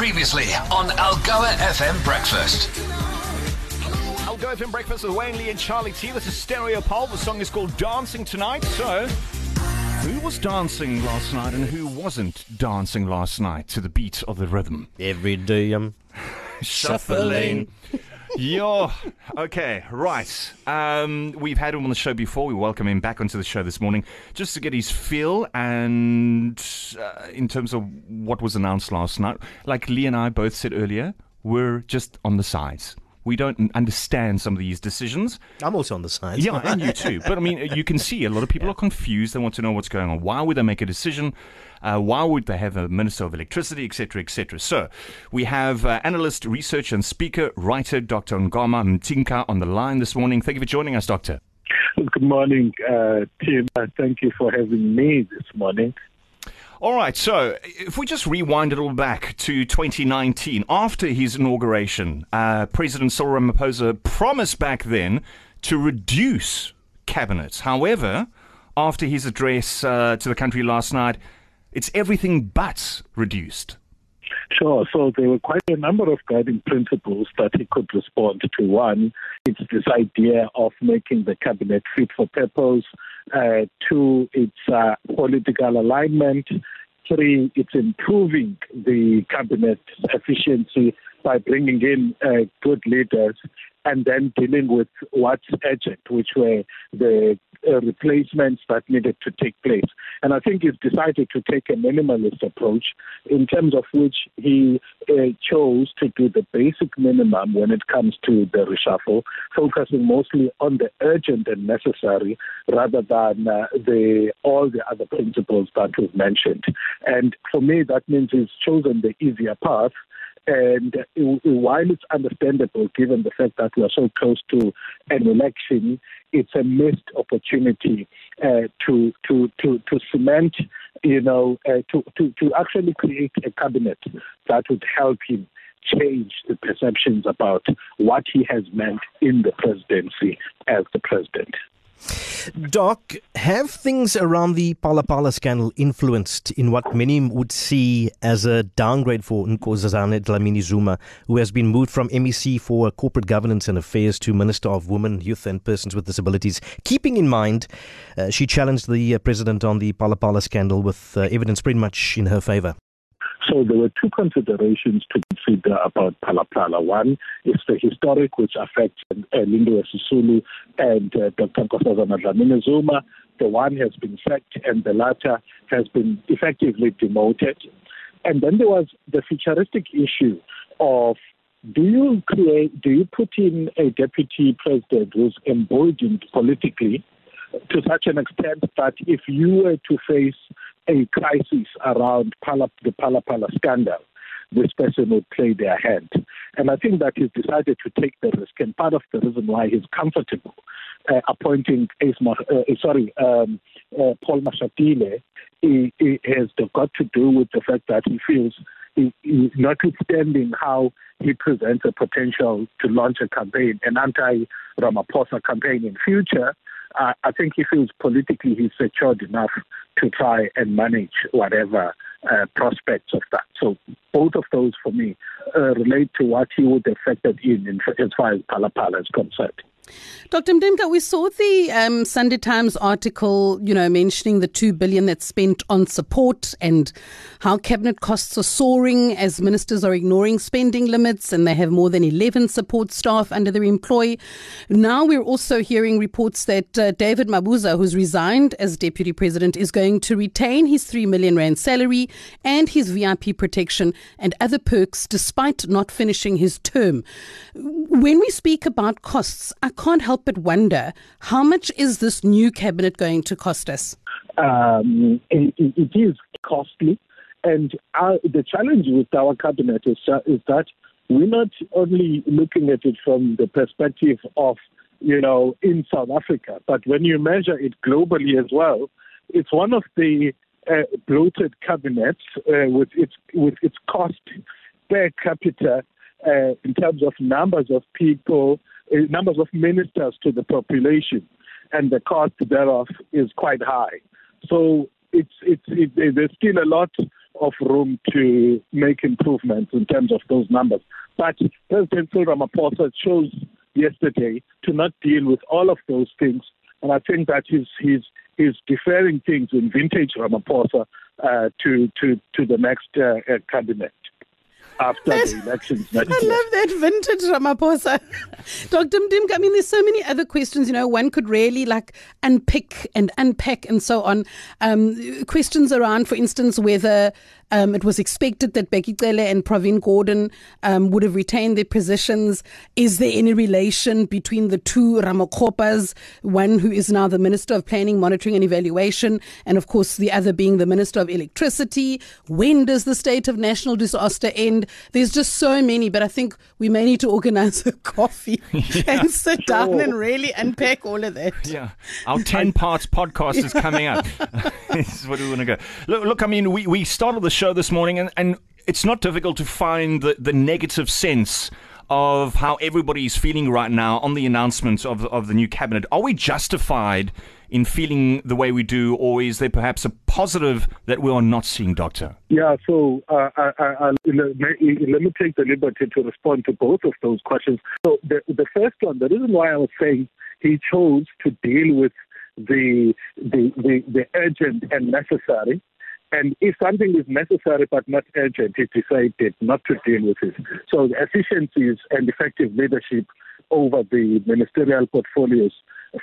Previously on Algoa FM Breakfast. Algoa FM Breakfast with Wayne Lee and Charlie T. This is Stereo Pole. The song is called Dancing Tonight. So, who was dancing last night and who wasn't dancing last night to the beat of the rhythm? Every day I'm Shuffling. Yo, okay, right. Um, we've had him on the show before. We welcome him back onto the show this morning just to get his feel and uh, in terms of what was announced last night. Like Lee and I both said earlier, we're just on the sides. We don't understand some of these decisions. I'm also on the side. Yeah, and you too. But I mean, you can see a lot of people are confused. They want to know what's going on. Why would they make a decision? Uh, why would they have a minister of electricity, etc., etc.? So, we have uh, analyst, researcher, and speaker, writer Dr. Ongama Mtimka on the line this morning. Thank you for joining us, Doctor. Good morning, uh, Tim. Uh, thank you for having me this morning. All right, so if we just rewind it all back to 2019, after his inauguration, uh, President Cyril Ramaphosa promised back then to reduce cabinets. However, after his address uh, to the country last night, it's everything but reduced. Sure. So there were quite a number of guiding principles that he could respond to. One, it's this idea of making the cabinet fit for purpose. Uh, two, it's uh, political alignment. Three, it's improving the cabinet efficiency by bringing in uh, good leaders and then dealing with what's urgent, which were the uh, replacements that needed to take place. And I think he's decided to take a minimalist approach in terms of which he uh, chose to do the basic minimum when it comes to the reshuffle, focusing mostly on the urgent and necessary rather than uh, the all the other principles that we've mentioned. And for me, that means he's chosen the easier path and while it's understandable, given the fact that we are so close to an election, it's a missed opportunity uh, to, to, to, to cement, you know, uh, to, to, to actually create a cabinet that would help him change the perceptions about what he has meant in the presidency as the president. Doc, have things around the Phala scandal influenced in what many would see as a downgrade for Nkosazana Dlamini Zuma, who has been moved from MEC for corporate governance and affairs to Minister of Women, Youth and Persons with Disabilities, keeping in mind uh, she challenged the uh, president on the Phala scandal with uh, evidence pretty much in her favor? So there were two considerations to consider about Phala. One is the historic, which affects uh, Lindiwe Sisulu and uh, Dr. Nkosazana Dlamini Zuma. The one has been sacked and the latter has been effectively demoted. And then there was the futuristic issue of do you create, do you put in a deputy president who's emboldened politically to such an extent that if you were to face a crisis around Pala, the Phala scandal, this person would play their hand. And I think that he's decided to take the risk. And part of the reason why he's comfortable uh, appointing Isma, uh, sorry, um, uh, Paul Mashatile has got to do with the fact that he feels, he, he, notwithstanding how he presents a potential to launch a campaign, an anti-Ramaphosa campaign in future, uh, I think he feels politically he's secured enough to try and manage whatever uh, prospects of that. So both of those, for me, uh, relate to what he would factored in, in as far as Phala is concerned. Dr. Mtimka, we saw the um, Sunday Times article, you know, mentioning the two billion that's spent on support and how cabinet costs are soaring as ministers are ignoring spending limits and they have more than 11 support staff under their employ. Now we're also hearing reports that uh, David Mabuza, who's resigned as deputy president, is going to retain his 3 million rand salary and his VIP protection and other perks despite not finishing his term. When we speak about costs, can't help but wonder how much is this new cabinet going to cost us? Um, it, it is costly. And our, the challenge with our cabinet is, uh, is that we're not only looking at it from the perspective of, you know, in South Africa, but when you measure it globally as well, it's one of the uh, bloated cabinets uh, with its with its cost per capita uh, in terms of numbers of people uh, numbers of ministers to the population, and the cost thereof is quite high. So it's it's it, there's still a lot of room to make improvements in terms of those numbers. But President Ramaphosa chose yesterday to not deal with all of those things, and I think that he's he's he's deferring things in vintage Ramaphosa uh, to to to the next uh, uh, cabinet after that, the elections. I love that vintage Ramaphosa. Dr. Mtimka, I mean, there's so many other questions, you know, one could really like unpick and unpack and so on. Um, questions around, for instance, whether um, it was expected that Bheki Cele and Pravin Gordhan um, would have retained their positions. Is there any relation between the two Ramokgopas, one who is now the Minister of Planning, Monitoring and Evaluation, and of course the other being the Minister of Electricity? When does the state of national disaster end? There's just so many, but I think we may need to organize a coffee yeah, and sit sure. down and really unpack all of that. Yeah. Our 10 parts podcast is coming up. this is what we want to go. Look, look I mean, we, we started the show this morning, and, and it's not difficult to find the, the negative sense of how everybody is feeling right now on the announcement of, of the new cabinet. Are we justified in feeling the way we do, or is there perhaps a positive that we are not seeing, Doctor? Yeah, so uh, I, I, I, let me take the liberty to respond to both of those questions. So the, the first one, the reason why I was saying he chose to deal with the, the, the, the urgent and necessary and if something is necessary but not urgent, he decided not to deal with it. So the efficiencies and effective leadership over the ministerial portfolios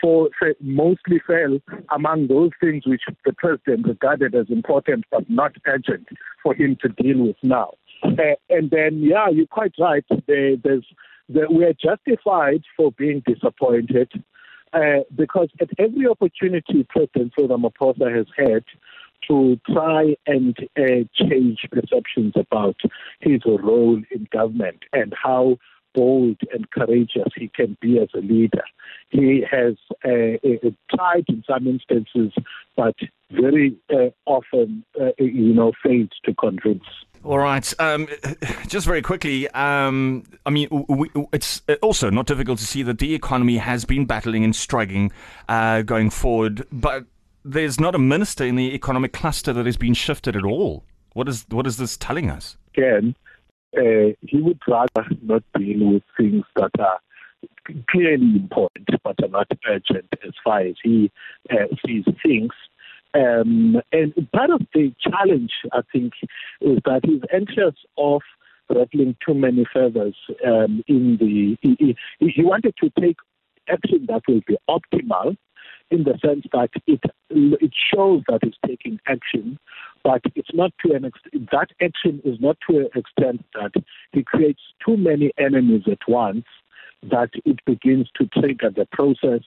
for mostly fell among those things which the president regarded as important but not urgent for him to deal with now. Uh, and then, yeah, you're quite right. There, there's, there, we are justified for being disappointed uh, because at every opportunity President Ramaphosa has had to try and uh, change perceptions about his role in government and how bold and courageous he can be as a leader. He has uh, uh, tried in some instances, but very uh, often, uh, you know, failed to convince. All right. Um, just very quickly, um, I mean, we, it's also not difficult to see that the economy has been battling and struggling uh, going forward, but there's not a minister in the economic cluster that has been shifted at all. What is what is this telling us? Again, uh, he would rather not deal with things that are clearly important but are not urgent as far as he uh, sees things. Um, and part of the challenge, I think, is that he's anxious of rattling too many feathers um, in the. He, he, he wanted to take action that will be optimal in the sense that it it shows that it's taking action, but it's not to an extent that action is not to an extent that it creates too many enemies at once that it begins to trigger the process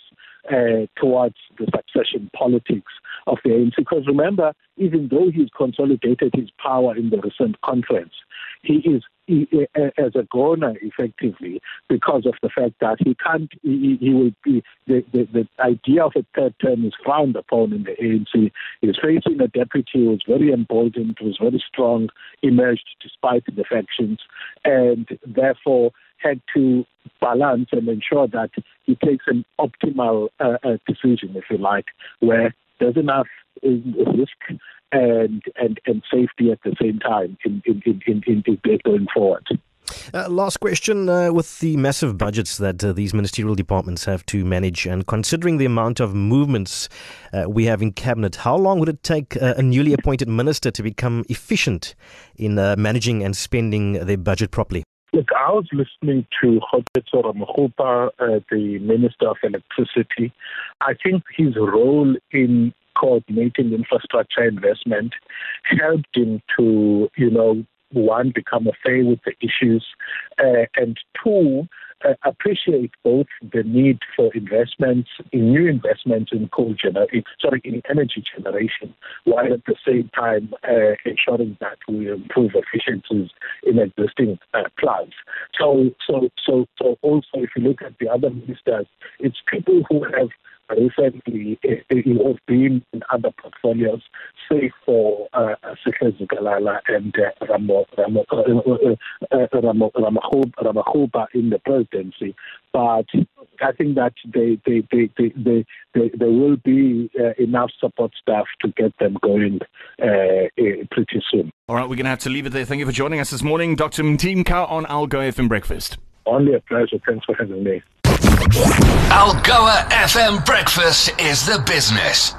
uh, towards the succession politics of the ANC. Because remember, even though he's consolidated his power in the recent conference, he is he, as a goner effectively because of the fact that he can't, he, he will be, the, the, the idea of a third term is frowned upon in the ANC. He's facing a deputy who is very who is very strong, emerged despite the defections, and therefore had to balance and ensure that he takes an optimal uh, uh, decision, if you like, where there's enough uh, risk and and, and safety at the same time in in, in, in, in going forward. Uh, last question uh, with the massive budgets that uh, these ministerial departments have to manage, and considering the amount of movements uh, we have in cabinet, how long would it take uh, a newly appointed minister to become efficient in uh, managing and spending their budget properly? Look, I was listening to Kgothatso Ramokgopa, the Minister of Electricity. I think his role in coordinating infrastructure investment helped him to, you know, one, become affair with the issues, uh, and two, uh, appreciate both the need for investments, in new investments in coal generation, sorry, in energy generation, while at the same time uh, ensuring that we improve efficiencies in existing uh, plants. So, so, so, so also, if you look at the other ministers, it's people who have recently it, have been in other portfolios, save for uh, Zikalala and uh, Ramo, Ramo, uh, uh, uh, Ramo, in the presidency. But I think that they, they, they, they, they, they there will be uh, enough support staff to get them going pretty soon. All right, we're going to have to leave it there. Thank you for joining us this morning, Dr. Mtimka on Algoa FM Breakfast. Only a pleasure. Thanks for having me. Algoa FM Breakfast is the business.